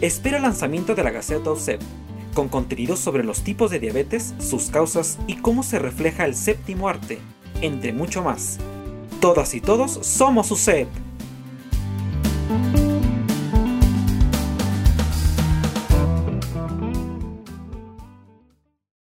Espera el lanzamiento de la Gaceta OSEP, con contenidos sobre los tipos de diabetes, sus causas y cómo se refleja el séptimo arte, entre mucho más. Todas y todos somos USEP.